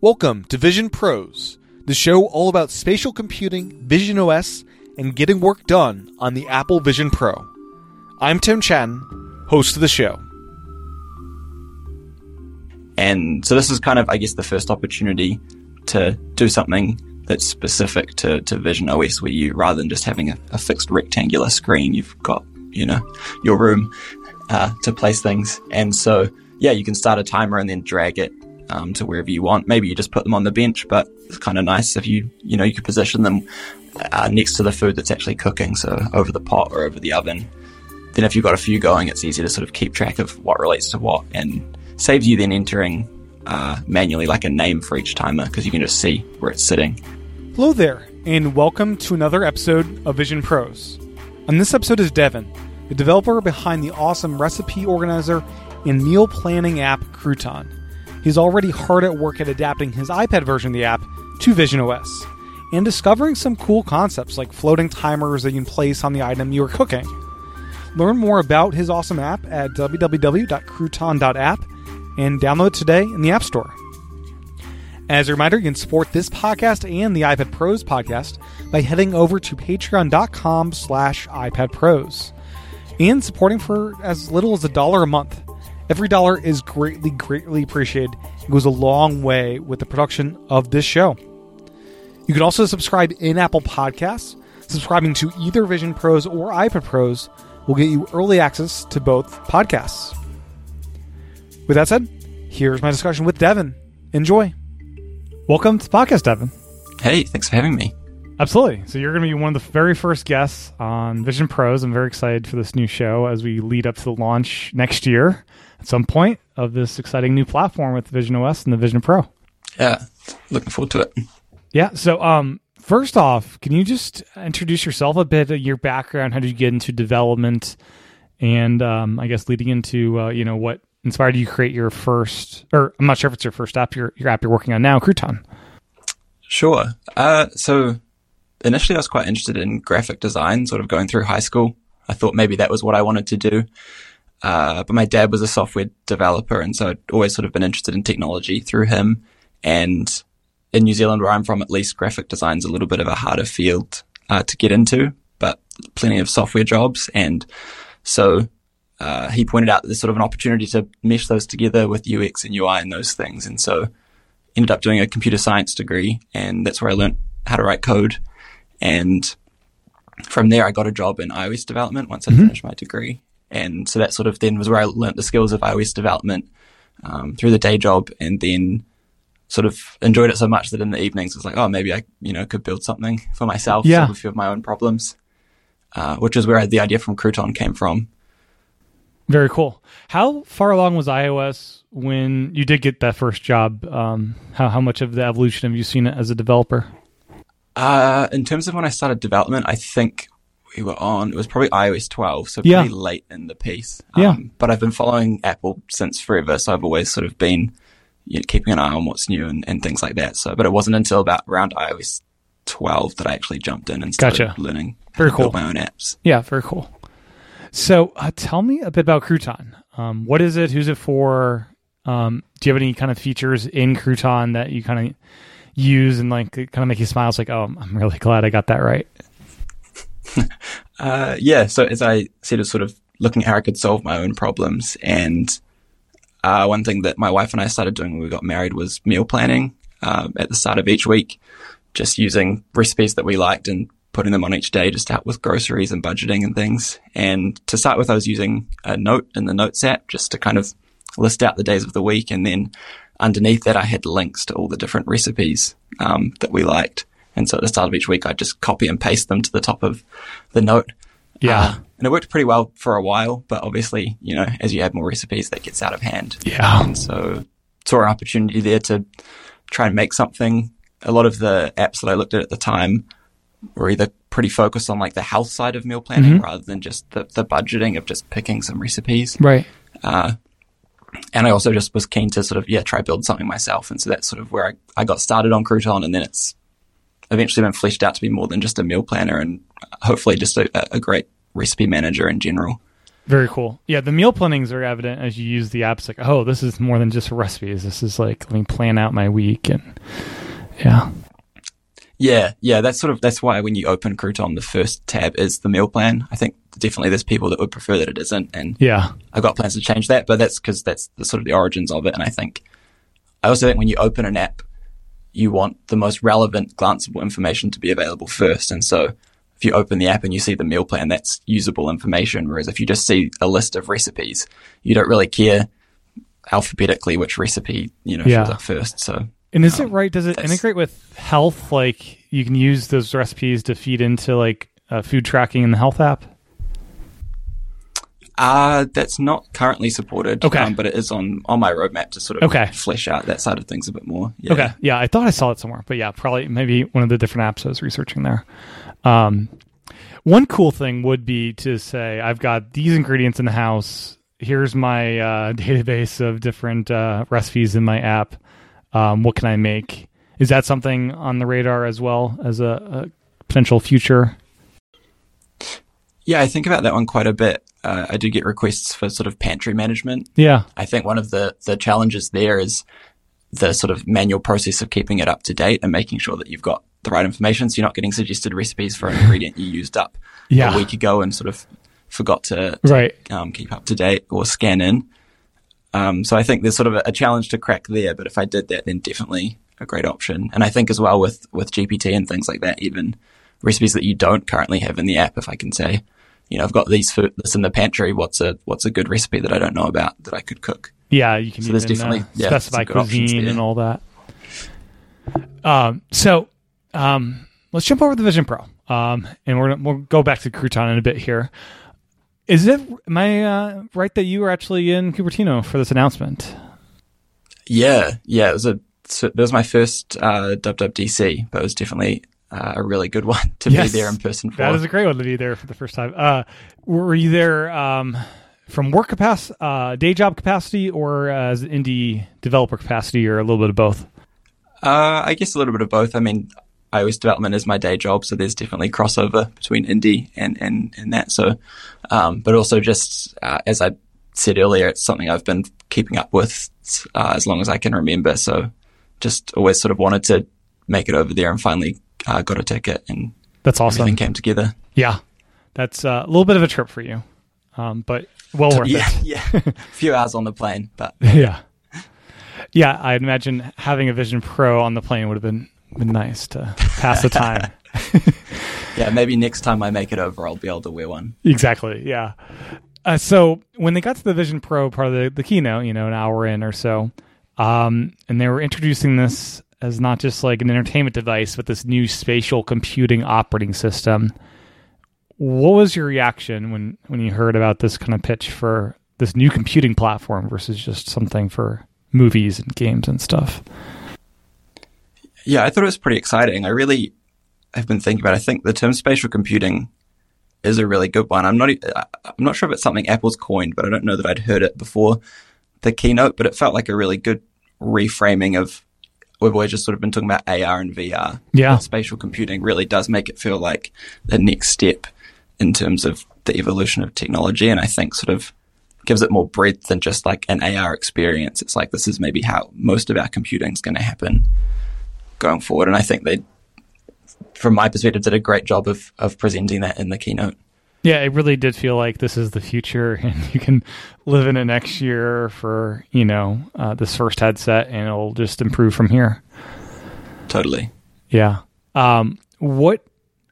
Welcome to Vision Pros, the show all about spatial computing, Vision OS, and getting work done on the Apple Vision Pro. I'm Tim Chaten, host of the show. And so this is kind of, I guess, the first opportunity to do something that's specific to, to Vision OS where you, rather than just having a, a fixed rectangular screen, you've got, you know, your room uh, to place things. And so, yeah, you can start a timer and then drag it um, to wherever you want. Maybe you just put them on the bench, but it's kind of nice if you, you know, you could position them uh, next to the food that's actually cooking, so over the pot or over the oven. Then if you've got a few going, it's easy to sort of keep track of what relates to what and saves you then entering uh, manually like a name for each timer because you can just see where it's sitting. Hello there, and welcome to another episode of Vision Pros. On this episode is Devin, the developer behind the awesome recipe organizer and meal planning app Crouton. He's already hard at work at adapting his iPad version of the app to Vision OS and discovering some cool concepts like floating timers that you can place on the item you are cooking. Learn more about his awesome app at www.crouton.app and download today in the App Store. As a reminder, you can support this podcast and the iPad Pros podcast by heading over to patreon.com slash iPad Pros and supporting for as little as a dollar a month. Every dollar is greatly, greatly appreciated. It goes a long way with the production of this show. You can also subscribe in Apple Podcasts. Subscribing to either Vision Pros or iPad Pros will get you early access to both podcasts. With that said, here's my discussion with Devin. Enjoy. Welcome to the podcast, Devin. Hey, thanks for having me. Absolutely. So you're going to be one of the very first guests on Vision Pros. I'm very excited for this new show as we lead up to the launch next year at some point of this exciting new platform with Vision OS and the Vision Pro. Yeah, looking forward to it. Yeah. So, um, first off, can you just introduce yourself a bit, your background? How did you get into development? And um, I guess leading into uh, you know what inspired you to create your first, or I'm not sure if it's your first app, your your app you're working on now, Crouton. Sure. Uh, so initially, I was quite interested in graphic design, sort of going through high school. I thought maybe that was what I wanted to do. Uh, but my dad was a software developer, and so I'd always sort of been interested in technology through him. And in New Zealand, where I'm from, at least graphic design's a little bit of a harder field uh, to get into, but plenty of software jobs. And so uh, he pointed out that there's sort of an opportunity to mesh those together with UX and UI and those things. And so ended up doing a computer science degree, and that's where I learned how to write code. And from there, I got a job in iOS development once I mm-hmm. finished my degree. And so that sort of then was where I learned the skills of iOS development um, through the day job, and then sort of enjoyed it so much that in the evenings it was like, oh, maybe I, you know, could build something for myself, yeah. solve a few of my own problems, uh, which is where the idea from Crouton came from. Very cool. How far along was iOS when you did get that first job? Um, how how much of the evolution have you seen it as a developer? Uh, in terms of when I started development, I think we were on. It was probably iOS 12, so yeah. pretty late in the piece. Um, yeah. But I've been following Apple since forever, so I've always sort of been you know, keeping an eye on what's new and, and things like that. So, but it wasn't until about around iOS 12 that I actually jumped in and started gotcha. learning very cool. my own apps. Yeah, very cool. So, uh, tell me a bit about Crouton. Um, what is it? Who's it for? Um, do you have any kind of features in Crouton that you kind of use and like kind of make you smile? It's like, oh, I'm really glad I got that right. uh, yeah. So as I said, it's sort of looking at how I could solve my own problems. And uh, one thing that my wife and I started doing when we got married was meal planning uh, at the start of each week, just using recipes that we liked and putting them on each day to help with groceries and budgeting and things. And to start with, I was using a note in the Notes app just to kind of list out the days of the week. And then underneath that, I had links to all the different recipes um, that we liked. And so at the start of each week, I'd just copy and paste them to the top of the note. Yeah. Uh, and it worked pretty well for a while, but obviously, you know, as you add more recipes, that gets out of hand. Yeah. And so saw an opportunity there to try and make something. A lot of the apps that I looked at at the time were either pretty focused on like the health side of meal planning mm-hmm. rather than just the, the budgeting of just picking some recipes. Right. Uh, and I also just was keen to sort of, yeah, try build something myself. And so that's sort of where I, I got started on Crouton and then it's eventually been fleshed out to be more than just a meal planner and hopefully just a, a great recipe manager in general. Very cool. Yeah, the meal plannings are evident as you use the app. It's like, oh, this is more than just recipes. This is like, let me plan out my week. And yeah. Yeah, yeah, that's sort of that's why when you open Crouton, the first tab is the meal plan. I think definitely there's people that would prefer that it isn't, and Yeah. I've got plans to change that, but that's because that's the sort of the origins of it. And I think I also think when you open an app, you want the most relevant, glanceable information to be available first. And so if you open the app and you see the meal plan, that's usable information. Whereas if you just see a list of recipes, you don't really care alphabetically which recipe you know Yeah. shows up first. So And is it Um, right? Does it integrate with health? Like you can use those recipes to feed into like uh, food tracking in the health app? Uh, that's not currently supported. Okay. Um, but it is on, on my roadmap to sort of Okay. flesh out that side of things a bit more. Yeah. Okay. Yeah, I thought I saw it somewhere, but yeah, probably maybe one of the different apps I was researching there. Um, one cool thing would be to say, I've got these ingredients in the house. Here's my uh, database of different uh, recipes in my app. Um, what can I make? Is that something on the radar as well as a, a potential future? Yeah, I think about that one quite a bit. Uh, I do get requests for sort of pantry management. Yeah. I think one of the, the challenges there is the sort of manual process of keeping it up to date and making sure that you've got the right information. So you're not getting suggested recipes for an ingredient you used up Yeah. a week ago and sort of forgot to, Right. um, keep up to date or scan in. Um, so I think there's sort of a, a challenge to crack there, but if I did that, then definitely a great option. And I think as well with, with GPT and things like that, even recipes that you don't currently have in the app, if I can say, you know, I've got these food, this in the pantry. What's a, what's a good recipe that I don't know about that I could cook? Yeah, you can So even definitely- uh, yeah, specify cuisine and all that. Um, so um, let's jump over to the Vision Pro, um, and we're gonna, we'll go back to Crouton in a bit here. Is it am I uh, right that you were actually in Cupertino for this announcement? Yeah, yeah, it was a, so that was my first, uh, WWDC, but it was definitely uh, a really good one to Yes. be there in person for. That is a great one to be there for the first time. Uh, were you there um, from work capacity, uh, day job capacity, or as indie developer capacity, or a little bit of both? Uh, I guess a little bit of both. I mean, iOS development is my day job, so there's definitely crossover between indie and and, and that. So, um, but also just uh, as I said earlier, it's something I've been keeping up with uh, as long as I can remember. So, just always sort of wanted to make it over there, and finally uh, got a ticket, and That's awesome. everything came together. Yeah, that's uh, a little bit of a trip for you, um, but well worth Yeah, it. yeah, a few hours on the plane, but yeah, yeah. I'd imagine having a Vision Pro on the plane would have been been nice to pass the time. yeah, maybe next time I make it over, I'll be able to wear one. exactly. Yeah. Uh, so when they got to the Vision Pro part of the, the keynote, you know, an hour in or so, um, and they were introducing this as not just like an entertainment device, but this new spatial computing operating system. What was your reaction when when you heard about this kind of pitch for this new computing platform versus just something for movies and games and stuff? Yeah, I thought it was pretty exciting. I really have been thinking about. It. I think the term spatial computing is a really good one. I'm not. I'm not sure if it's something Apple's coined, but I don't know that I'd heard it before the keynote. But it felt like a really good reframing of. We've always just sort of been talking about AR and VR. Yeah. But spatial computing really does make it feel like the next step in terms of the evolution of technology, and I think sort of gives it more breadth than just like an AR experience. It's like this is maybe how most of our computing is going to happen going forward. And I think they, from my perspective, did a great job of, of presenting that in the keynote. Yeah, it really did feel like this is the future, and you can live in it next year for you know uh, this first headset, and it'll just improve from here. Totally. Yeah. Um, what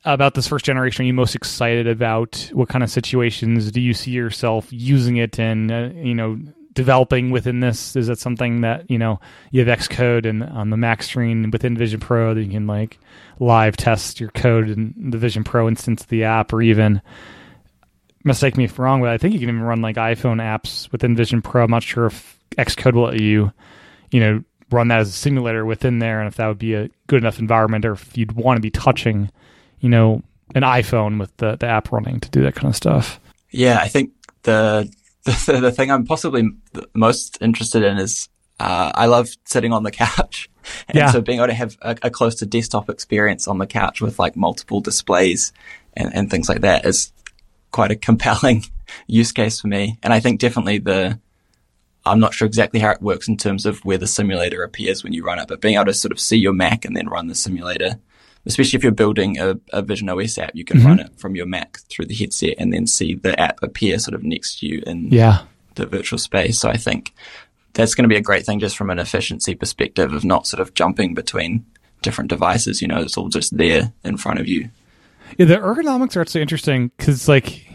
about this first generation are you most excited about? What kind of situations do you see yourself using it in? Uh, you know, developing within this? Is it something that you know you have Xcode and on the Mac screen within Vision Pro that you can like live test your code in the Vision Pro instance of the app, or even mistake me if I'm wrong, but I think you can even run like iPhone apps within Vision Pro. I'm not sure if Xcode will let you, you know, run that as a simulator within there, and if that would be a good enough environment, or if you'd want to be touching, you know, an iPhone with the, the app running to do that kind of stuff. Yeah, I think the the, the thing I'm possibly the most interested in is uh, I love sitting on the couch, and Yeah. so being able to have a, a close to desktop experience on the couch with like multiple displays and, and things like that is quite a compelling use case for me. And I think definitely the, I'm not sure exactly how it works in terms of where the simulator appears when you run it, but being able to sort of see your Mac and then run the simulator, especially if you're building a, a Vision OS app, you can Mm-hmm. run it from your Mac through the headset and then see the app appear sort of next to you in Yeah. the virtual space. So I think that's going to be a great thing just from an efficiency perspective of not sort of jumping between different devices. You know, it's all just there in front of you. Yeah, the ergonomics are actually interesting because, like,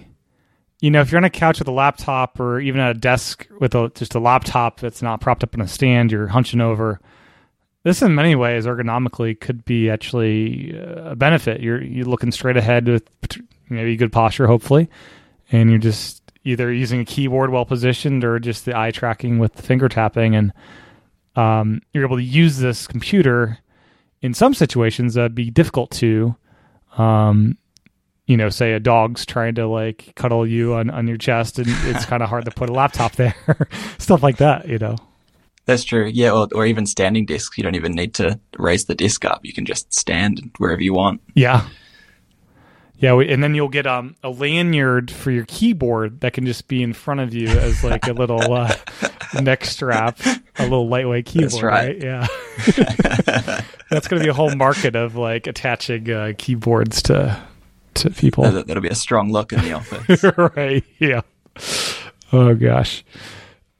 you know, if you're on a couch with a laptop or even at a desk with a, just a laptop that's not propped up on a stand, you're hunching over. This, in many ways, ergonomically could be actually uh, a benefit. You're you're looking straight ahead with maybe good posture, hopefully, and you're just either using a keyboard well positioned or just the eye tracking with the finger tapping, and um, you're able to use this computer in some situations that'd be difficult to um, you know, say a dog's trying to like cuddle you on, on your chest and it's kind of hard to put a laptop there, stuff like that, you know. That's true. Yeah. Or, or even standing discs. You don't even need to raise the disc up. You can just stand wherever you want. Yeah. Yeah, we, and then you'll get um, a lanyard for your keyboard that can just be in front of you as like a little uh, neck strap, a little lightweight keyboard, right. right? Yeah. That's going to be a whole market of like attaching uh, keyboards to to people. That- That'll be a strong look in the office. right. Yeah. Oh gosh.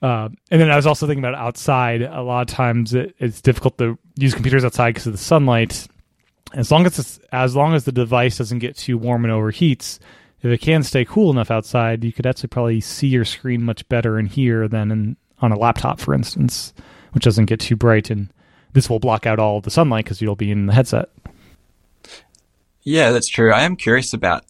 Um, and then I was also thinking about outside. A lot of times it, it's difficult to use computers outside because of the sunlight. As long as it's, as long as the device doesn't get too warm and overheats, if it can stay cool enough outside, you could actually probably see your screen much better in here than in, on a laptop, for instance, which doesn't get too bright. And this will block out all of the sunlight because you'll be in the headset. Yeah, that's true. I am curious about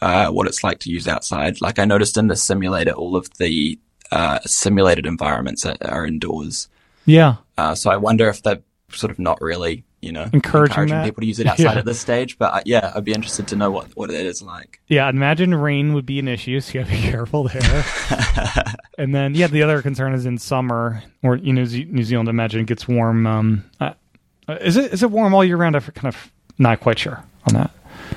uh, what it's like to use outside. Like I noticed in the simulator, all of the uh, simulated environments are, are indoors. Yeah. Uh, so I wonder if they're sort of not really, you know, Encouraging that? people to use it outside Yeah. at this stage. But uh, yeah, I'd be interested to know what, what it is like. Yeah, I'd imagine rain would be an issue, so you gotta be careful there. and then, yeah, the other concern is in summer, or you know, Z- New Zealand. I imagine it gets warm. Um, uh, is it is it warm all year round? I'm kind of not quite sure on that.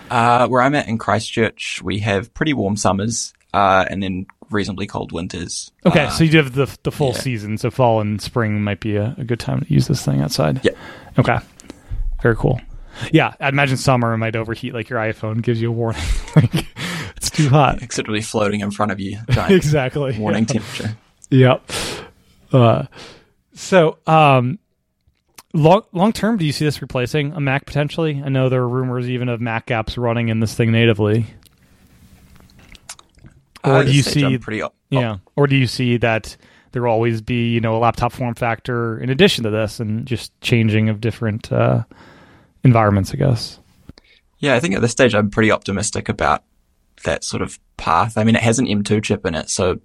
Uh, where I'm at in Christchurch, we have pretty warm summers uh, and then reasonably cold winters. Okay, Uh, so you do have the the full yeah. season. So fall and spring might be a, a good time to use this thing outside. Yeah. Okay. Very cool. Yeah, I'd imagine summer might overheat, like your iPhone gives you a warning, like it's too hot. except it'll be floating in front of you, exactly. warning Yeah. temperature. Yep. Uh, so, um, long long term, do you see this replacing a Mac potentially? I know there are rumors even of Mac apps running in this thing natively. Or Uh, do you see- pretty Yeah. Or do you see that there will always be, you know, a laptop form factor in addition to this, and just changing of different uh, environments? I guess. Yeah, I think at this stage I'm pretty optimistic about that sort of path. I mean, it has an M2 chip in it, so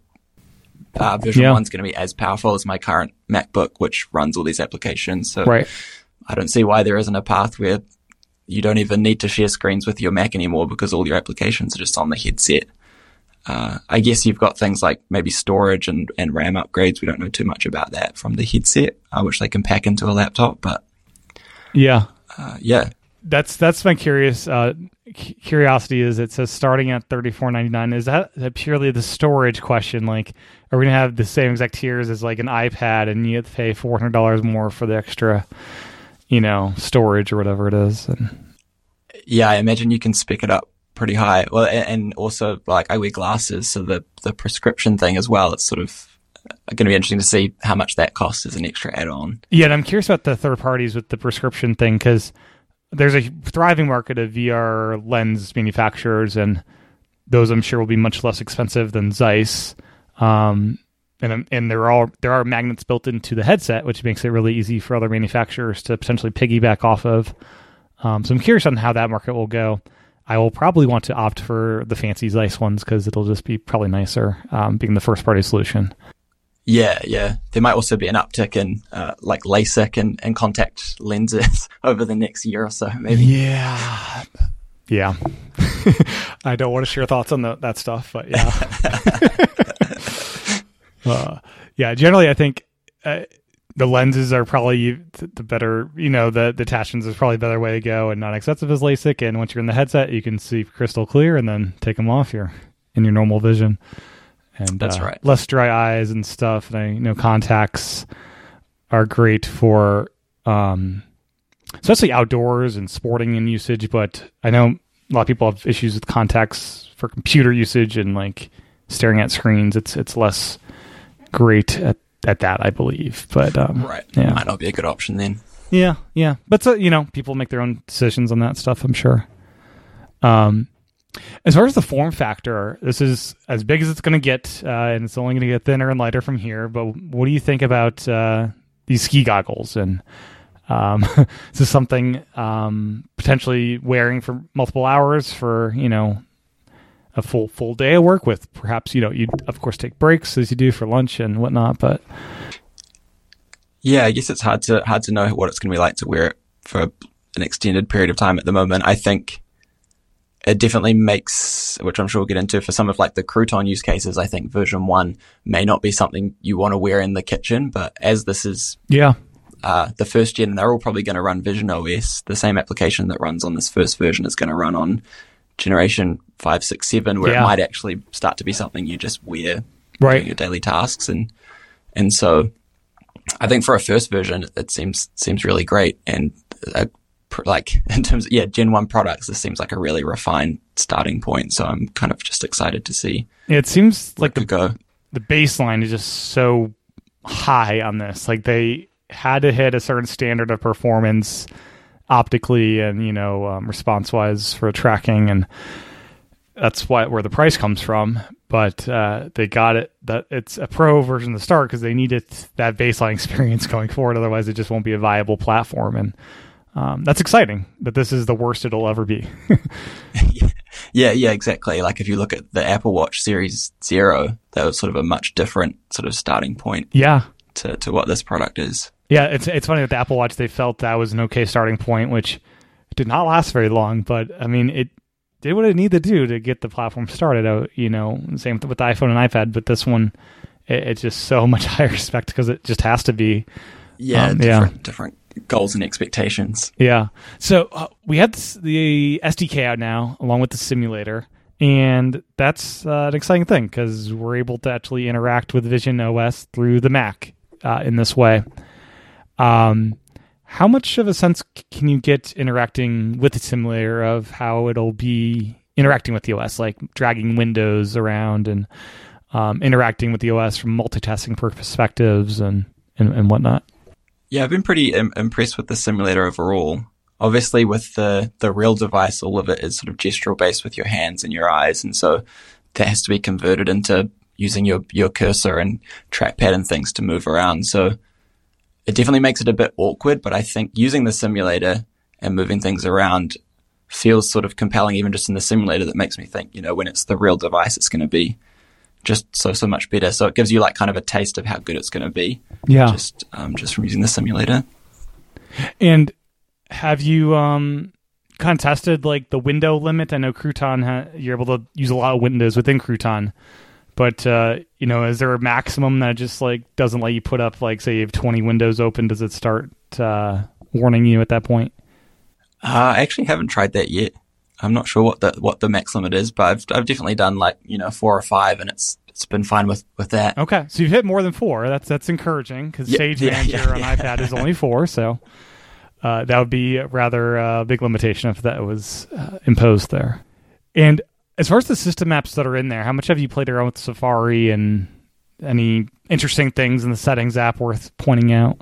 uh, Yeah. 1's going to be as powerful as my current MacBook, which runs all these applications. So Right. I don't see why there isn't a path where you don't even need to share screens with your Mac anymore because all your applications are just on the headset. Uh, I guess you've got things like maybe storage and, and RAM upgrades. We don't know too much about that from the headset, uh, which they can pack into a laptop. But Yeah. Uh, yeah, That's that's my curious uh, curiosity. Is it says starting at thirty four ninety nine? Is that, purely the storage question? Like, are we gonna have the same exact tiers as like an iPad, and you have to pay four hundred dollars more for the extra, you know, storage or whatever it is? And yeah, I imagine you can spec it up pretty high. Well, and also like I wear glasses, so the the prescription thing as well. It's sort of going to be interesting to see how much that costs as an extra add-on. yeah, and I'm curious about the third parties with the prescription thing because there's a thriving market of VR lens manufacturers, and those I'm sure will be much less expensive than Zeiss. Um, and and there are there are magnets built into the headset, which makes it really easy for other manufacturers to potentially piggyback off of. Um, so I'm curious on how that market will go. I will probably want to opt for the fancy Zeiss ones because it'll just be probably nicer um, being the first party solution. Yeah, yeah. There might also be an uptick in uh, like LASIK and, and contact lenses over the next year or so, maybe. Yeah. Yeah. I don't want to share thoughts on the, that stuff, but yeah. uh, yeah, generally, I think uh, the lenses are probably the better, you know, the, the attachments is probably a better way to go and not expensive as LASIK. And once you're in the headset, you can see crystal clear and then take them off. You're, in your normal vision. And That's uh, right. less dry eyes and stuff. And I you know contacts are great for um, especially outdoors and sporting and usage. But I know a lot of people have issues with contacts for computer usage and like staring at screens. It's it's less great at, at that, I believe. But um, Right. Yeah. Might not be a good option then. yeah, yeah. But so, you know, people make their own decisions on that stuff. I'm sure. Um, as far as the form factor, this is as big as it's going to get, uh, and it's only going to get thinner and lighter from here. But what do you think about uh, these ski goggles? And um, is this something um, potentially wearing for multiple hours for you know a full full day of work with? Perhaps you know you of course take breaks as you do for lunch and whatnot, but Yeah, I guess it's hard to hard to know what it's going to be like to wear it for an extended period of time at the moment. I think it definitely makes, which I'm sure we'll get into, for some of like the crouton use cases. I think version one may not be something you want to wear in the kitchen, but as this is yeah, uh, the first gen, they're all probably going to run Vision OS. The same application that runs on this first version is going to run on generation five, six, seven, where Yeah. it might actually start to be something you just wear Right. your daily tasks, and and so I think for a first version, it seems seems really great, and pr- like in terms of yeah, Gen one products, this seems like a really refined starting point. So I'm kind of just excited to see it seems like the go. the baseline is just so high on this. Like they had to hit a certain standard of performance optically and you know um, response wise for tracking, and that's why where the price comes from. But uh, they got it that it's a pro version to start because they needed that baseline experience going forward. Otherwise, it just won't be a viable platform, and um, that's exciting. That this is the worst it'll ever be. Yeah, yeah, exactly. Like if you look at the Apple Watch Series Zero, that was sort of a much different sort of starting point yeah, to, to what this product is. Yeah, it's it's funny that the Apple Watch they felt that was an okay starting point, which did not last very long. But I mean, it did what it needed to do to get the platform started. Uh, you know, same with, with the iPhone and iPad, but this one, it, it's just so much higher respect because it just has to be. Yeah, Um, yeah. different, different goals and expectations. Yeah. So uh, we had this, the SDK out now, along with the simulator, and that's uh, an exciting thing because we're able to actually interact with Vision OS through the Mac uh, in this way. Um, how much of a sense can you get interacting with the simulator of how it'll be interacting with the OS, like dragging windows around and um, interacting with the OS from multitasking perspectives and, and, and whatnot? Yeah, I've been pretty Im- impressed with the simulator overall. Obviously, with the the real device, all of it is sort of gestural based with your hands and your eyes, and so that has to be converted into using your your cursor and trackpad and things to move around. So it definitely makes it a bit awkward, but I think using the simulator and moving things around feels sort of compelling, even just in the simulator. That makes me think, you know, when it's the real device, it's going to be just so so much better. So it gives you like kind of a taste of how good it's going to be Yeah. just um, just from using the simulator. And have you um kind of tested like the window limit? I know Crouton ha- you're able to use a lot of windows within Crouton, but uh, you know, is there a maximum that just like doesn't let you put up like say you have 20 windows open? Does it start uh, warning you at that point? Uh, I actually haven't tried that yet. I'm not sure what the what the max limit is, but I've I've definitely done like you know four or five, and it's it's been fine with with that. Okay, so you've hit more than four. That's that's encouraging because Yeah, Stage yeah, Manager yeah, on iPad is only four, so uh, that would be a rather uh, big limitation if that was uh, imposed there. And as far as the system apps that are in there, how much have you played around with Safari and any interesting things in the settings app worth pointing out?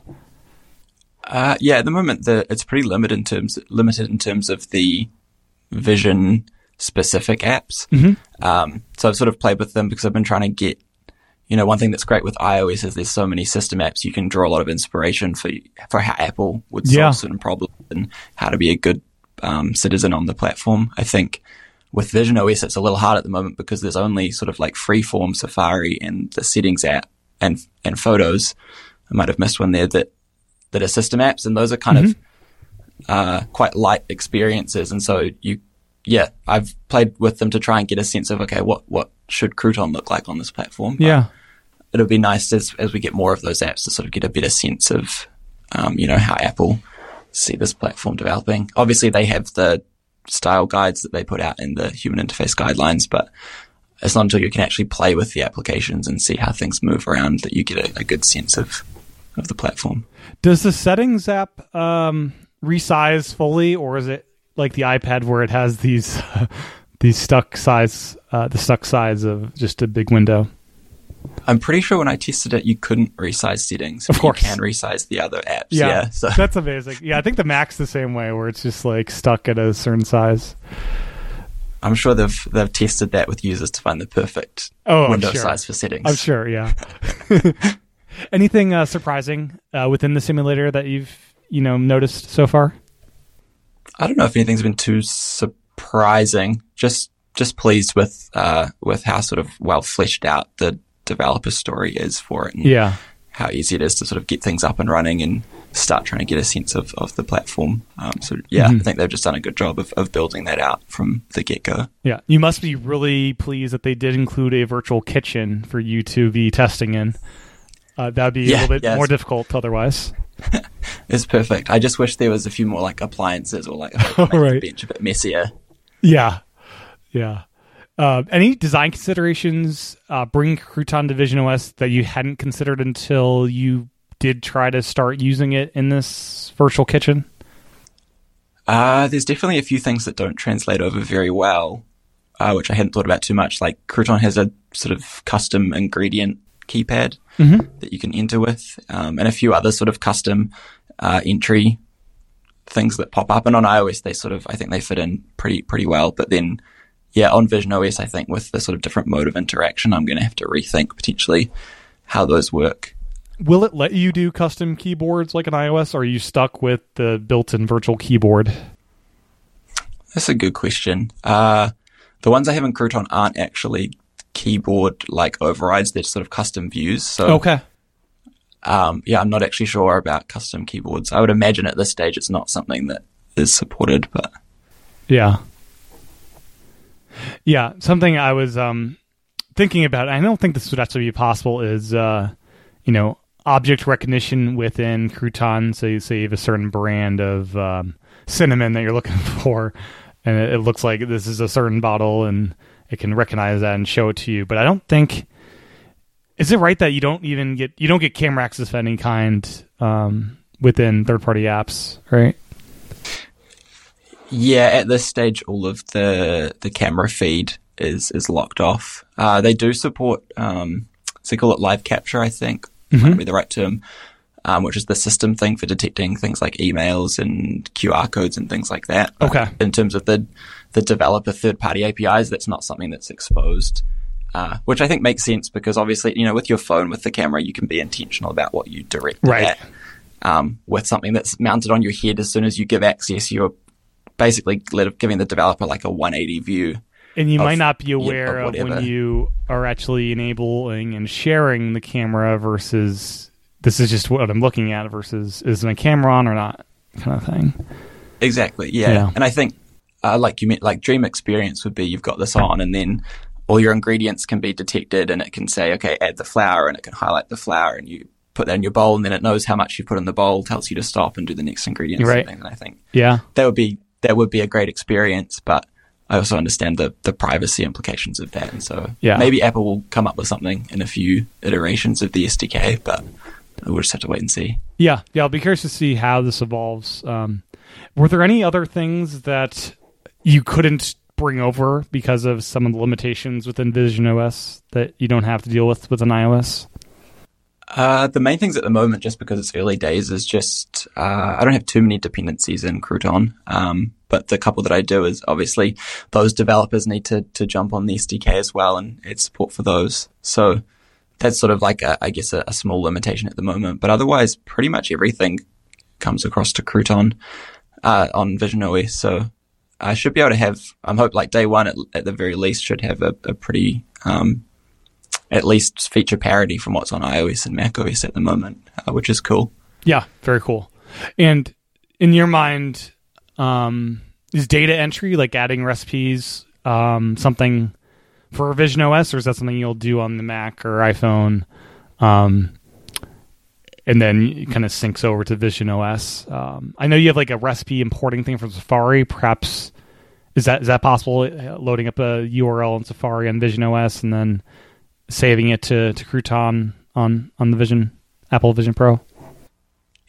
Uh, yeah, at the moment the it's pretty limited in terms limited in terms of the vision specific apps. Um, so I've sort of played with them because I've been trying to get, you know, one thing that's great with iOS is there's so many system apps you can draw a lot of inspiration for for how Apple would solve Yeah. certain problems and how to be a good um, citizen on the platform. I think with Vision OS it's a little hard at the moment because there's only sort of like freeform Safari and the settings app and and photos. I might have missed one there that that are system apps, and those are kind of uh, quite light experiences. And so you, yeah, I've played with them to try and get a sense of okay, what what should Crouton look like on this platform? But Yeah, it'll be nice as as we get more of those apps to sort of get a better sense of, um, you know, how Apple see this platform developing. Obviously, they have the style guides that they put out in the human interface guidelines, but it's not until you can actually play with the applications and see how things move around that you get a, a good sense of of the platform. Does the settings app um, resize fully, or is it like the iPad where it has these these stuck size uh, the stuck size of just a big window? I'm pretty sure when I tested it, you couldn't resize settings. Of course. you can resize the other apps. Yeah, Yeah, so that's amazing. Yeah, I think the Mac's the same way, where it's just like stuck at a certain size. I'm sure they've they've tested that with users to find the perfect Oh, window sure. size for settings. I'm sure. Yeah. Anything uh, surprising uh, within the simulator that you've you know noticed so far? I don't know if anything's been too surprising. Just just pleased with uh, with how sort of well fleshed out the developer story is for it, and Yeah. how easy it is to sort of get things up and running and start trying to get a sense of, of the platform. Um, so yeah, Mhm. I think they've just done a good job of, of building that out from the get go. Yeah, you must be really pleased that they did include a virtual kitchen for you to be testing in. Uh, that'd be a little bit yes. more difficult otherwise. It's perfect. I just wish there was a few more like appliances or like Right. bench a bit messier. Yeah, yeah. Uh, any design considerations uh, bring Crouton to Vision OS that you hadn't considered until you did try to start using it in this virtual kitchen? Uh, there's definitely a few things that don't translate over very well, uh, which I hadn't thought about too much. Like Crouton has a sort of custom ingredient keypad Mhm. that you can enter with, um, and a few other sort of custom uh, entry things that pop up. And on iOS, they sort of, I think they fit in pretty pretty well. But then, yeah, on Vision OS, I think with the sort of different mode of interaction, I'm going to have to rethink potentially how those work. Will it let you do custom keyboards like an iOS, or are you stuck with the built-in virtual keyboard? That's a good question. Uh, the ones I have in Crouton aren't actually keyboard like overrides; they're sort of custom views. So, Okay. um, yeah, I'm not actually sure about custom keyboards. I would imagine at this stage it's not something that is supported, but Yeah. Yeah, something I was um, thinking about. I don't think this would actually be possible. Is uh, you know object recognition within Crouton? So you say you have a certain brand of um, cinnamon that you're looking for, and it, it looks like this is a certain bottle, and it can recognize that and show it to you. But I don't think. Is it right that you don't even get you don't get camera access of any kind um, within third party apps, right? yeah, at this stage, all of the the camera feed is is locked off. Uh, they do support, um, so they call it live capture, I think, might be the right term, um, which is the system thing for detecting things like emails and QR codes and things like that. Okay. In terms of the the developer third party APIs, that's not something that's exposed. Uh, which I think makes sense because obviously, you know, with your phone, with the camera, you can be intentional about what you direct Right. at. Um, with something that's mounted on your head, as soon as you give access, you're basically giving the developer like a 180 view. And you of- might not be yeah, aware of of when you are actually enabling and sharing the camera versus this is just what I'm looking at versus is my camera on or not kind of thing. Exactly. Yeah. Yeah. And I think, uh, like you meant, like dream experience would be you've got this on and then all your ingredients can be detected and it can say, okay, add the flour and it can highlight the flour and you put that in your bowl and then it knows how much you put in the bowl, tells you to stop and do the next ingredient. You're right. And I think Yeah. that would be, that would be a great experience, but I also understand the, the privacy implications of that. And so Yeah. maybe Apple will come up with something in a few iterations of the SDK, but we'll just have to wait and see. Yeah. Yeah. I'll be curious to see how this evolves. Um, were there any other things that you couldn't bring over because of some of the limitations within Vision OS that you don't have to deal with with an iOS? Uh, the main things at the moment, just because it's early days, is just uh, I don't have too many dependencies in Crouton. Um, but the couple that I do is obviously those developers need to to jump on the SDK as well and add support for those. So that's sort of like a, I guess a, a small limitation at the moment. But otherwise, pretty much everything comes across to Crouton uh, on Vision OS. So I should be able to have. I'm hope like day one at, at the very least should have a, a pretty um, at least feature parity from what's on iOS and macOS at the moment, uh, which is cool. Yeah, very cool. And in your mind, um, is data entry like adding recipes um, something for Vision OS, or is that something you'll do on the Mac or iPhone, um, and then it kind of syncs over to Vision OS? Um, I know you have like a recipe importing thing from Safari. Perhaps is that is that possible? uh, Loading up a URL in Safari on Vision OS and then saving it to to Crouton on on the Vision Apple Vision Pro.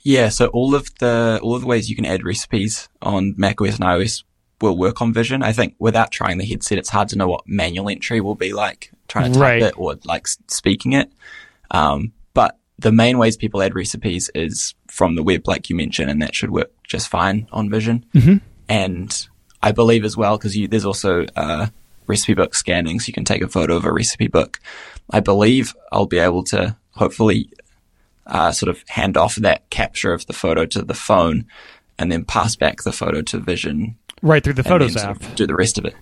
Yeah, so all of the all of the ways you can add recipes on macOS and iOS will work on Vision. I think without trying the headset, it's hard to know what manual entry will be like trying to type Right. it or like speaking it. Um, but the main ways people add recipes is from the web, like you mentioned, and that should work just fine on Vision. Mhm. And I believe as well because there's also uh, recipe book scanning, so you can take a photo of a recipe book. I believe I'll be able to hopefully uh, sort of hand off that capture of the photo to the phone and then pass back the photo to Vision Right through the Photos then sort app. of do the rest of it.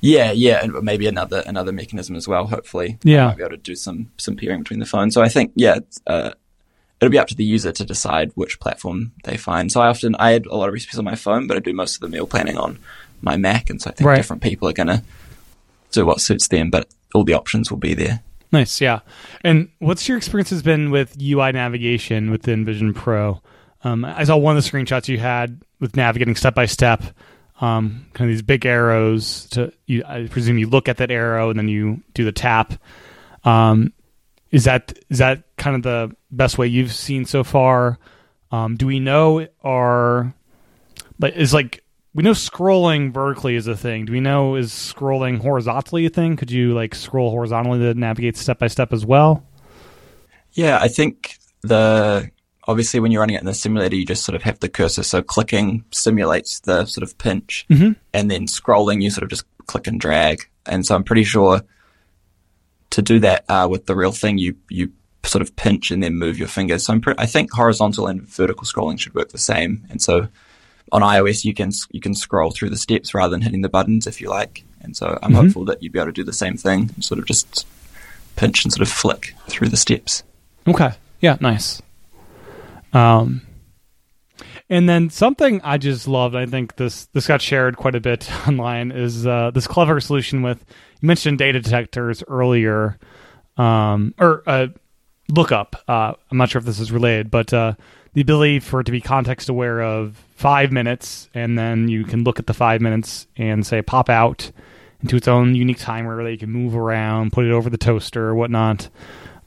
Yeah, yeah, and maybe another another mechanism as well. Hopefully, Yeah. I might be able to do some some peering between the phones. So I think yeah, uh, it'll be up to the user to decide which platform they find. So I often I add a lot of recipes on my phone, but I do most of the meal planning on my Mac, and so I think Right. different people are gonna do what suits them. But all the options will be there. Nice, yeah. And what's your experience has been with UI navigation within Vision Pro? Um, I saw one of the screenshots you had with navigating step by step, um, kind of these big arrows. To you, I presume you look at that arrow and then you do the tap. Um, is that is that kind of the best way you've seen so far? Um, do we know are like is like we know scrolling vertically is a thing. Do we know is scrolling horizontally a thing? Could you like scroll horizontally to navigate step by step as well? Yeah, I think the obviously when you're running it in the simulator, you just sort of have the cursor. So clicking simulates the sort of pinch, Mhm. and then scrolling, you sort of just click and drag. And so I'm pretty sure to do that uh, with the real thing, you you sort of pinch and then move your fingers. So I'm pre- I think horizontal and vertical scrolling should work the same. And so on iOS, you can you can scroll through the steps rather than hitting the buttons if you like. And so I'm hopeful that you'd be able to do the same thing, sort of just pinch and sort of flick through the steps. Okay. Yeah, nice. Um and then something I just loved, I think this this got shared quite a bit online, is uh, this clever solution with you mentioned data detectors earlier, um, or uh, lookup. Uh, I'm not sure if this is related, but uh, the ability for it to be context aware of five minutes, and then you can look at the five minutes and say pop out into its own unique timer that you can move around, put it over the toaster or whatnot.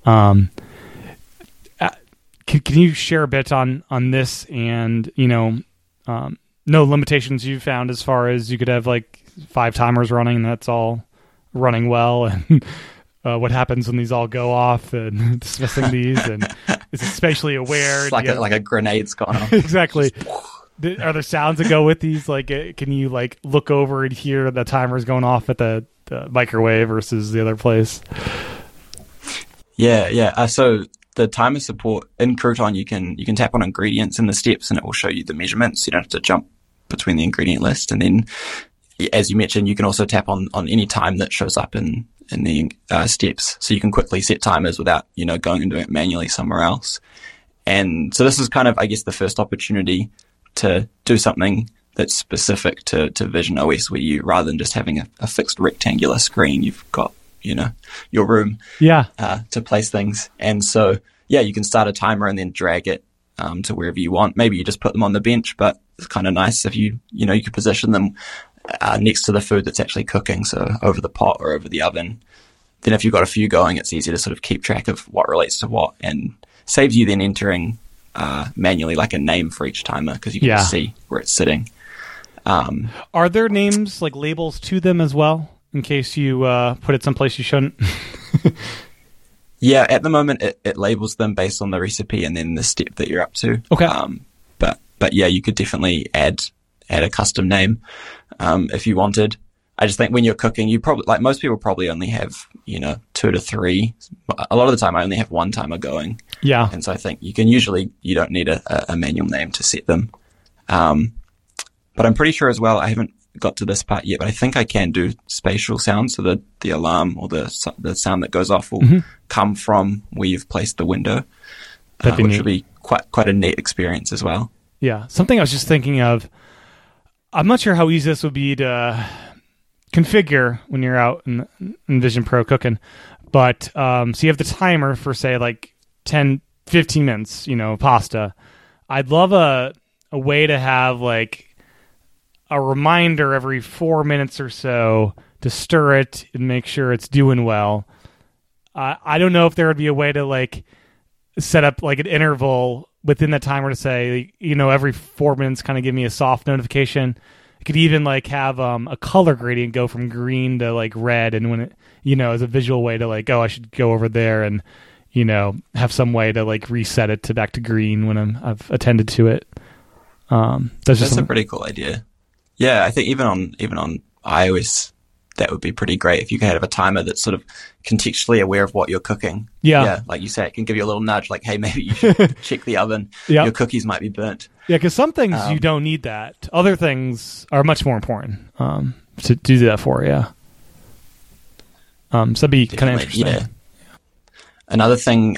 Um, can, can you share a bit on on this and you know um, no limitations you found as far as you could have like five timers running and that's all running well and uh, what happens when these all go off and dismissing these and is it spatially aware? It's like a, like a grenade's gone off. exactly. Th- are there sounds that go with these? Like uh, can you like look over and hear the timers going off at the, the microwave versus the other place? Yeah, yeah. Uh, so the timer support in Crouton, you can you can tap on ingredients in the steps, and it will show you the measurements. You don't have to jump between the ingredient list, and then, as you mentioned, you can also tap on on any time that shows up in in the uh, steps, so you can quickly set timers without you know going and doing it manually somewhere else. And so this is kind of, I guess, the first opportunity to do something that's specific to, to Vision OS, where you rather than just having a, a fixed rectangular screen, you've got you know your room yeah uh, to place things. And so, yeah, you can start a timer and then drag it um, to wherever you want. Maybe you just put them on the bench, but it's kind of nice if you, you know, you could position them uh, next to the food that's actually cooking, so over the pot or over the oven. Then, if you've got a few going, it's easy to sort of keep track of what relates to what, and saves you then entering uh, manually like a name for each timer because you can Yeah. see where it's sitting. Um, Are there names like labels to them as well, in case you uh, put it someplace you shouldn't? Yeah, at the moment it, it labels them based on the recipe and then the step that you're up to. Okay. Um, but but yeah, you could definitely add add a custom name um, if you wanted. I just think when you're cooking, you probably like most people probably only have you know two to three. A lot of the time, I only have one timer going, yeah, and so I think you can usually you don't need a, a, a manual name to set them. Um, but I'm pretty sure as well. I haven't got to this part yet, but I think I can do spatial sounds. So the the alarm or the the sound that goes off will Mm-hmm. come from where you've placed the window, uh, which neat. will be quite quite a neat experience as well. yeah. Something I was just thinking of. I'm not sure how easy this would be to configure when you're out in, in Vision Pro cooking, but um, so you have the timer for say like 10, 15 minutes. You know, pasta. I'd love a a way to have like a reminder every four minutes or so to stir it and make sure it's doing well. Uh, I don't know if there would be a way to like set up like an interval within that timer to say, you know, every four minutes, kind of give me a soft notification. I could even like have um, a color gradient go from green to like red, and when it, you know, as a visual way to like, oh, I should go over there and you know have some way to like reset it to back to green when I'm I've attended to it. Um, that's, that's a pretty cool idea. Yeah, I think even on even on iOS, that would be pretty great if you could have a timer that's sort of contextually aware of what you're cooking. Yeah. Yeah. Like you say, it can give you a little nudge like, hey, maybe you should check the oven. Yep. Your cookies might be burnt. Yeah, because some things um, you don't need that. Other things are much more important um, to, do that for, yeah. Um, so that'd be kind of interesting. Yeah. Another thing,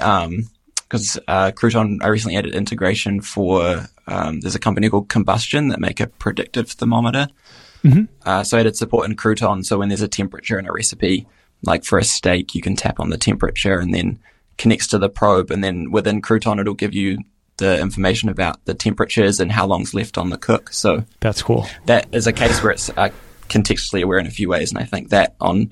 because uh, Crouton, I recently added integration for, um, there's a company called Combustion that make a predictive thermometer. Mm-hmm. Uh, so I did support in Crouton. So when there's a temperature in a recipe, like for a steak, you can tap on the temperature and then connects to the probe. And then within Crouton, it'll give you the information about the temperatures and how long's left on the cook. So that's cool. That is a case where it's uh, contextually aware in a few ways. And I think that on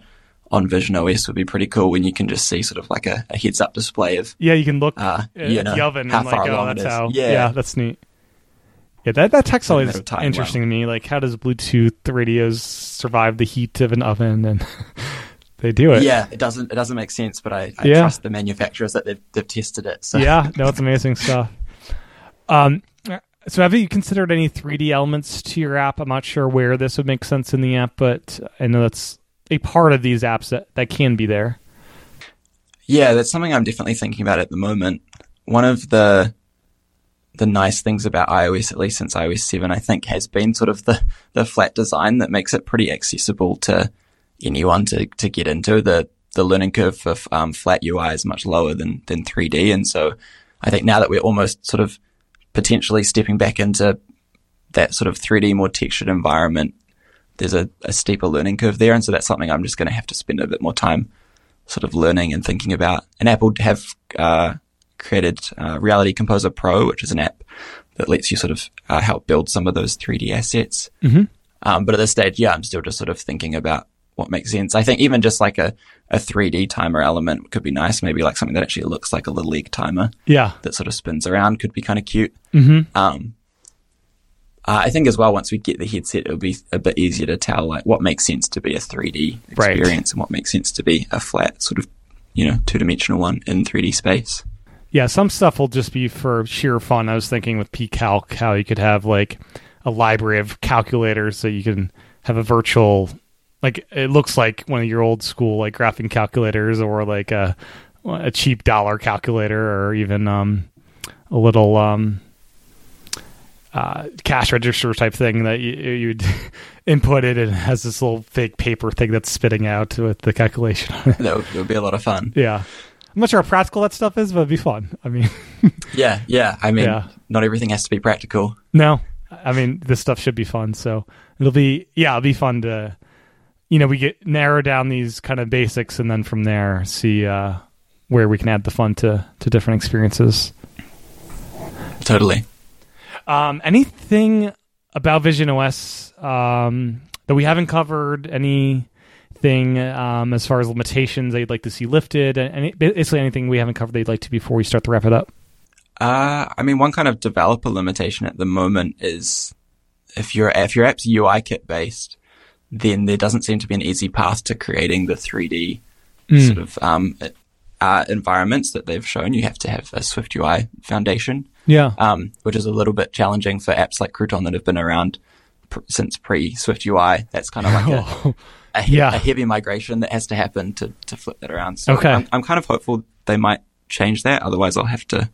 on Vision OS would be pretty cool when you can just see sort of like a, a heads up display of yeah, you can look uh, you know, the oven how and far like, oh, that's how yeah. yeah, that's neat. Yeah, that that tech's always interesting well. to me. Like, how does Bluetooth radios survive the heat of an oven? And they do it. Yeah, it doesn't it doesn't make sense, but I, I yeah. trust the manufacturers that they've they've tested it. So yeah, no, it's amazing stuff. Um, so have you considered any 3D elements to your app? I'm not sure where this would make sense in the app, but I know that's a part of these apps that that can be there. Yeah, that's something I'm definitely thinking about at the moment. One of the the nice things about iOS, at least since iOS 7, I think has been sort of the, the flat design that makes it pretty accessible to anyone to, to get into. The, the learning curve for um, flat UI is much lower than, than 3D. And so I think now that we're almost sort of potentially stepping back into that sort of 3D, more textured environment, there's a, a steeper learning curve there. And so that's something I'm just going to have to spend a bit more time sort of learning and thinking about. And Apple have, uh, created uh, Reality Composer Pro, which is an app that lets you sort of uh, help build some of those 3D assets. Mm-hmm. Um, but at this stage, yeah, I'm still just sort of thinking about what makes sense. I think even just like a, a 3D timer element could be nice. Maybe like something that actually looks like a little league timer. Yeah. That sort of spins around could be kind of cute. Mm-hmm. Um, uh, I think as well, once we get the headset, it'll be a bit easier to tell like what makes sense to be a 3D experience right. and what makes sense to be a flat sort of, you know, two dimensional one in 3D space. Yeah, some stuff will just be for sheer fun. I was thinking with PCalc how you could have like a library of calculators so you can have a virtual like it looks like one of your old school like graphing calculators or like a a cheap dollar calculator or even um, a little um, uh, cash register type thing that you, you'd input it and it has this little fake paper thing that's spitting out with the calculation. On it. That would, it would be a lot of fun. Yeah. I'm not sure how practical that stuff is, but it'd be fun. I mean, yeah, yeah. I mean, yeah. not everything has to be practical. No, I mean, this stuff should be fun. So it'll be, yeah, it'll be fun to, you know, we get narrow down these kind of basics, and then from there see uh, where we can add the fun to to different experiences. Totally. Um, anything about Vision OS um, that we haven't covered? Anything um, as far as limitations they'd like to see lifted, and basically anything we haven't covered they'd like to before we start to wrap it up? Uh, I mean, one kind of developer limitation at the moment is if your if your app's UIKit based, then there doesn't seem to be an easy path to creating the 3D mm. sort of um, uh, environments that they've shown. You have to have a SwiftUI foundation, yeah, um, which is a little bit challenging for apps like Crouton that have been around pr- since pre SwiftUI. That's kind of like a a, he- yeah. a, heavy migration that has to happen to, to flip that around. So okay. I'm, I'm kind of hopeful they might change that. Otherwise, I'll have to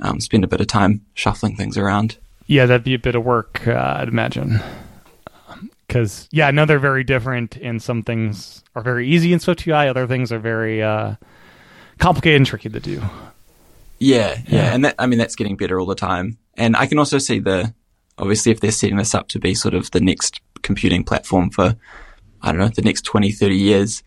um, spend a bit of time shuffling things around. Yeah, that'd be a bit of work, uh, I'd imagine. Because yeah, I know they're very different, and some things are very easy in SwiftUI. Other things are very uh, complicated and tricky to do. Yeah, yeah, yeah, and that, I mean that's getting better all the time. And I can also see the obviously if they're setting this up to be sort of the next computing platform for I don't know, the next 20, 30 years,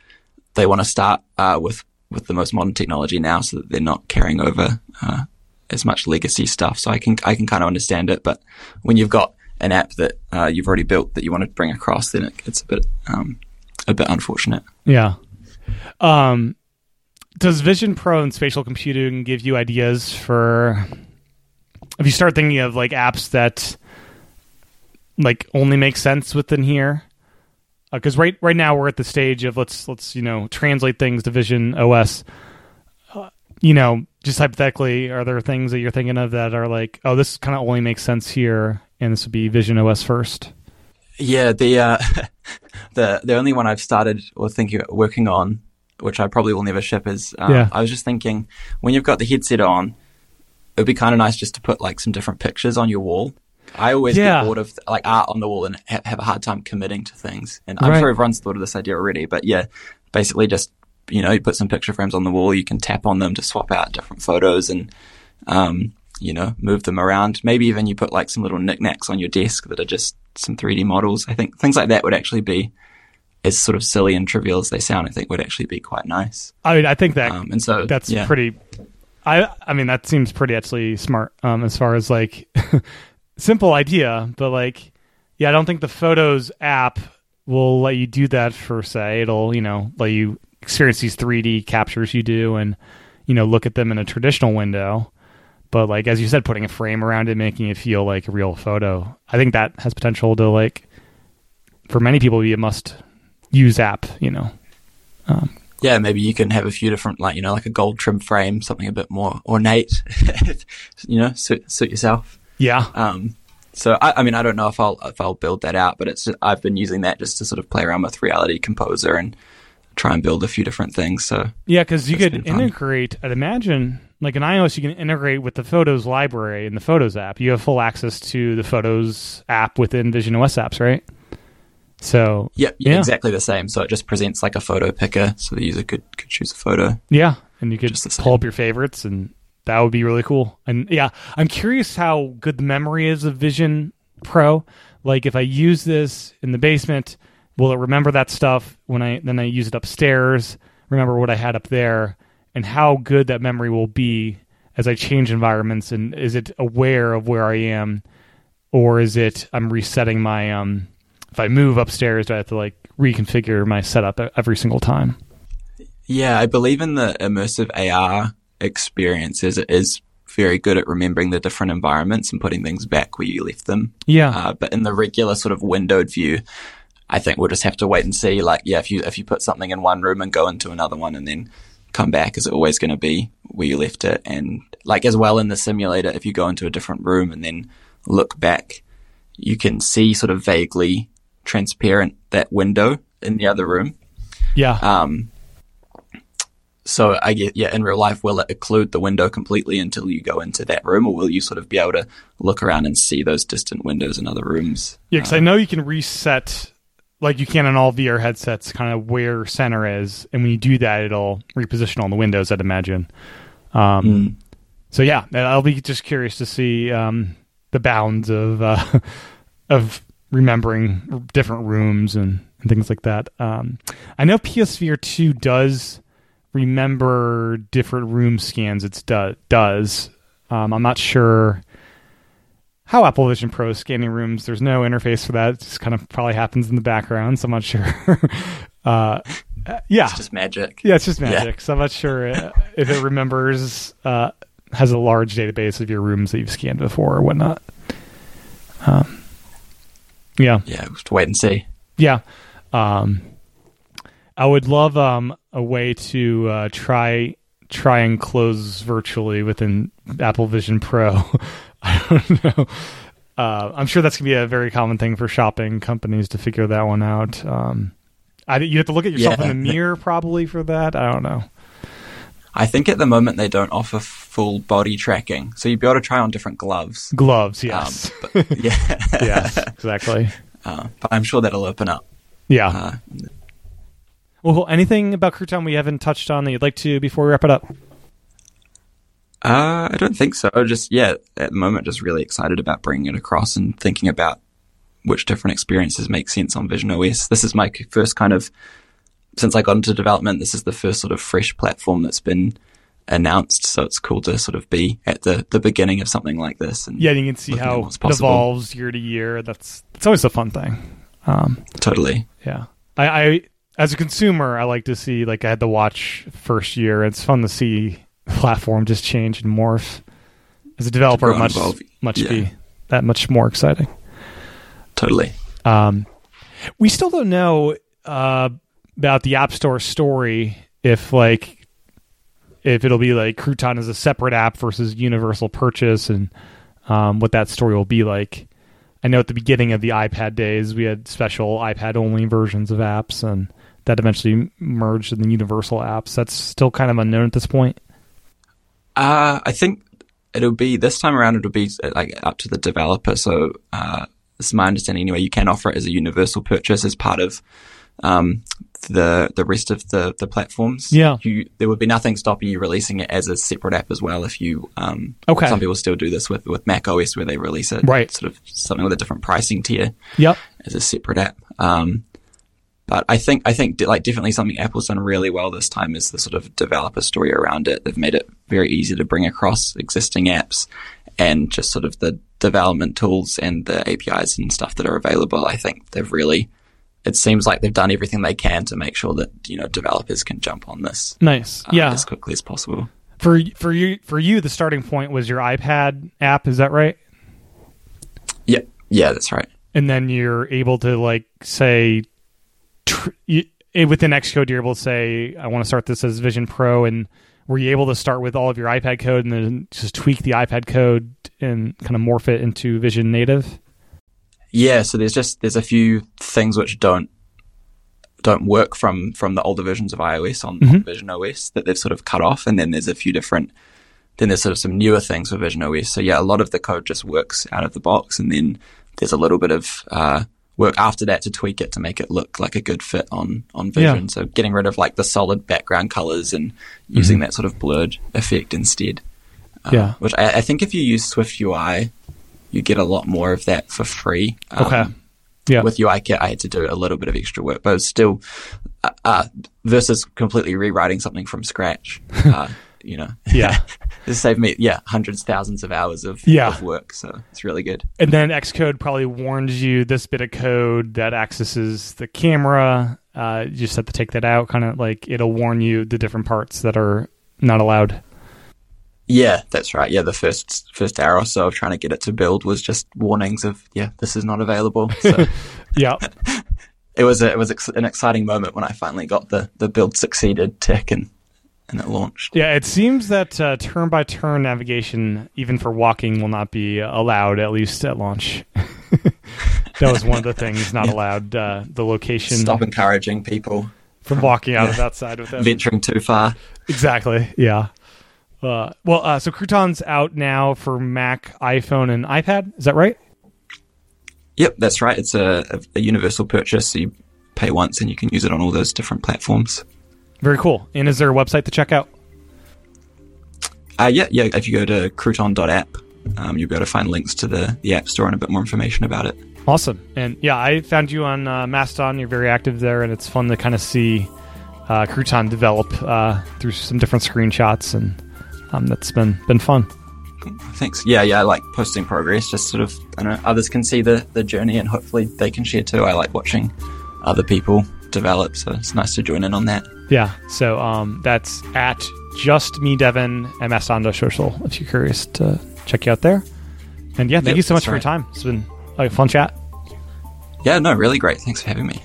they want to start uh, with with the most modern technology now, so that they're not carrying over uh, as much legacy stuff. So I can I can kind of understand it, but when you've got an app that uh, you've already built that you want to bring across, then it, it's a bit um, a bit unfortunate. Yeah. Um, does Vision Pro and spatial computing give you ideas for if you start thinking of like apps that like only make sense within here? Because uh, right right now we're at the stage of let's let's you know translate things to Vision OS. Uh, you know, just hypothetically, are there things that you're thinking of that are like, oh, this kind of only makes sense here, and this would be Vision OS first? Yeah, the uh, the the only one I've started or thinking working on, which I probably will never ship, is um, yeah. I was just thinking when you've got the headset on, it'd be kind of nice just to put like some different pictures on your wall. I always yeah. get bored of like art on the wall and ha- have a hard time committing to things. And I'm right. sure everyone's thought of this idea already, but yeah, basically just you know you put some picture frames on the wall, you can tap on them to swap out different photos and um, you know move them around. Maybe even you put like some little knickknacks on your desk that are just some 3D models. I think things like that would actually be as sort of silly and trivial as they sound. I think would actually be quite nice. I mean, I think that um, and so that's yeah. pretty. I I mean that seems pretty actually smart um, as far as like simple idea, but like yeah, I don't think the Photos app will let you do that for say. It'll you know let you experience these 3D captures you do and you know look at them in a traditional window. But like as you said, putting a frame around it, making it feel like a real photo, I think that has potential to like for many people be a must use app. You know. Um, yeah, maybe you can have a few different, like you know, like a gold trim frame, something a bit more ornate. you know, suit suit yourself. Yeah. Um. So I, I mean, I don't know if I'll if I'll build that out, but it's just, I've been using that just to sort of play around with Reality Composer and try and build a few different things. So yeah, because you could integrate. I'd imagine like in iOS, you can integrate with the Photos library in the Photos app. You have full access to the Photos app within Vision OS apps, right? So yep, yeah, yeah, exactly the same. So it just presents like a photo picker, so the user could could choose a photo. Yeah, and you could pull up your favorites, and that would be really cool. And yeah, I'm curious how good the memory is of Vision Pro. Like if I use this in the basement, will it remember that stuff when I then I use it upstairs? Remember what I had up there and how good that memory will be as I change environments and is it aware of where I am or is it I'm resetting my um if I move upstairs do I have to like reconfigure my setup every single time? Yeah, I believe in the immersive AR experiences it is very good at remembering the different environments and putting things back where you left them. Yeah. Uh, but in the regular sort of windowed view, I think we'll just have to wait and see. Like, yeah, if you if you put something in one room and go into another one and then come back? Is it always going to be where you left it? And like as well in the simulator, if you go into a different room and then look back, you can see sort of vaguely transparent that window in the other room. Yeah. Um, so I get, yeah, in real life, will it occlude the window completely until you go into that room, or will you sort of be able to look around and see those distant windows in other rooms? Yeah, because I know you can reset like you can on all VR headsets, kind of where center is, and when you do that, it'll reposition all the windows. I'd imagine. Um, mm. So yeah, I'll be just curious to see um, the bounds of uh, of remembering different rooms and, and things like that. Um, I know PSVR two does remember different room scans. It do, does. Um, I'm not sure how Apple Vision Pro is scanning rooms. There's no interface for that. It just kind of probably happens in the background. So I'm not sure. uh, yeah, it's just magic. Yeah, it's just magic. Yeah. So I'm not sure uh, if it remembers uh, has a large database of your rooms that you've scanned before or whatnot. Um, yeah, yeah, to wait and see. Yeah, um, I would love um, a way to uh, try try and clothes virtually within Apple Vision Pro. I don't know. Uh, I'm sure that's gonna be a very common thing for shopping companies to figure that one out. Um, I, you have to look at yourself yeah. in the mirror probably for that. I don't know. I think at the moment they don't offer full body tracking, so you'd be able to try on different gloves. Gloves, um, yes. Um, but, yeah, yes, exactly. Uh, but I'm sure that'll open up. Yeah. Uh, well, anything about Crouton we haven't touched on that you'd like to before we wrap it up? Uh, I don't think so. Just yeah, at the moment, just really excited about bringing it across and thinking about which different experiences make sense on Vision OS. This is my first kind of since I got into development. This is the first sort of fresh platform that's been announced. So it's cool to sort of be at the, the beginning of something like this. And Yeah, you can see how it evolves year to year. That's it's always a fun thing. Um, Totally. yeah, I, I as a consumer, I like to see like I had to watch first year. It's fun to see platform just change and morph. As a developer, grow it and much evolve. much Yeah. be that much more exciting. Totally. Um, we still don't know uh, about the App Store story. If like, if it'll be like Crouton as a separate app versus universal purchase, and um, what that story will be like. I know at the beginning of the iPad days, we had special iPad only versions of apps, and that eventually merged in the universal apps. That's still kind of unknown at this point. Uh, I think it'll be this time around. It'll be like up to the developer. So uh, this is my understanding anyway. You can offer it as a universal purchase as part of um, the the rest of the the platforms. Yeah. you, there would be nothing stopping you releasing it as a separate app as well. If you um, Okay. some people still do this with with Mac OS where they release it Right. sort of something with a different pricing tier Yep. as a separate app. Um, but I think I think like definitely something Apple's done really well this time is the sort of developer story around it. They've made it very easy to bring across existing apps and just sort of the development tools and the APIs and stuff that are available. I think they've really it seems like they've done everything they can to make sure that you know developers can jump on this Nice. uh, yeah. as quickly as possible. For for you for you, the starting point was your iPad app. Is that right? Yeah, yeah, that's right. and then you're able to like say tr- you, eh, within Xcode you're able to say I want to start this as Vision Pro and were you able to start with all of your iPad code and then just tweak the iPad code and kind of morph it into Vision Native? Yeah, so there's just there's a few things which don't don't work from from the older versions of iOS on, on Vision OS that they've sort of cut off, and then there's a few different. Then there's sort of some newer things for Vision OS. So yeah, a lot of the code just works out of the box, and then there's a little bit of uh, work after that to tweak it to make it look like a good fit on on Vision. Yeah. So getting rid of like the solid background colors and using that sort of blurred effect instead. Uh, Yeah. which I, I think if you use SwiftUI, you get a lot more of that for free. Um, Okay. Yeah. With UIKit, I had to do a little bit of extra work, but it was still uh, uh, versus completely rewriting something from scratch. Uh, you know, Yeah. this saved me yeah hundreds, thousands of hours of, Yeah. of work. So it's really good. And then Xcode probably warns you this bit of code that accesses the camera. Uh, you just have to take that out. Kind of like it'll warn you the different parts that are not allowed. Yeah, that's right. Yeah, the first first hour or so of trying to get it to build was just warnings of yeah, this is not available. So Yeah. it was a, it was an exciting moment when I finally got the the build succeeded tick and and it launched. Yeah, it seems that uh, turn by turn navigation, even for walking, will not be allowed, at least at launch. that was one of the things not allowed. Uh, the location Stop encouraging people from walking out of that side with them. venturing too far. Exactly. Yeah. Uh, well, uh, so Crouton's out now for Mac, iPhone, and iPad. Is that right? Yep, that's right. It's a, a, universal purchase. So you pay once and you can use it on all those different platforms. Very cool. And is there a website to check out? Uh, yeah, yeah. If you go to crouton.app, um, you'll be able to find links to the, the App Store and a bit more information about it. Awesome. And yeah, I found you on uh, Mastodon. You're very active there, and it's fun to kind of see uh, Crouton develop uh, through some different screenshots, and um, that's been been fun. Thanks. Yeah, yeah. I like posting progress. Just sort of, I know, others can see the, the journey and hopefully they can share too. I like watching other people develop, so it's nice to join in on that. Yeah. So um, that's at just me, Devin, and Mastodon social. If you're curious to check you out there. And yeah, thank Yep, you so much that's for your time. It's been like a fun chat. Yeah, no, really great. Thanks for having me.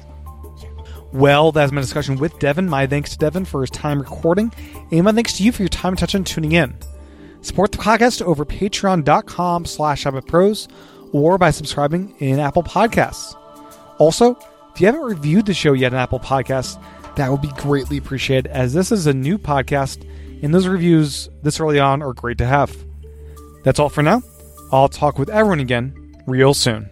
Well, that's my discussion with Devin. My thanks to Devin for his time recording, and my thanks to you for your time, attention, and tuning in. Support the podcast over patreon.com slash pros or by subscribing in Apple Podcasts. Also, if you haven't reviewed the show yet in Apple Podcasts, that would be greatly appreciated as this is a new podcast, and those reviews this early on are great to have. That's all for now. I'll talk with everyone again real soon.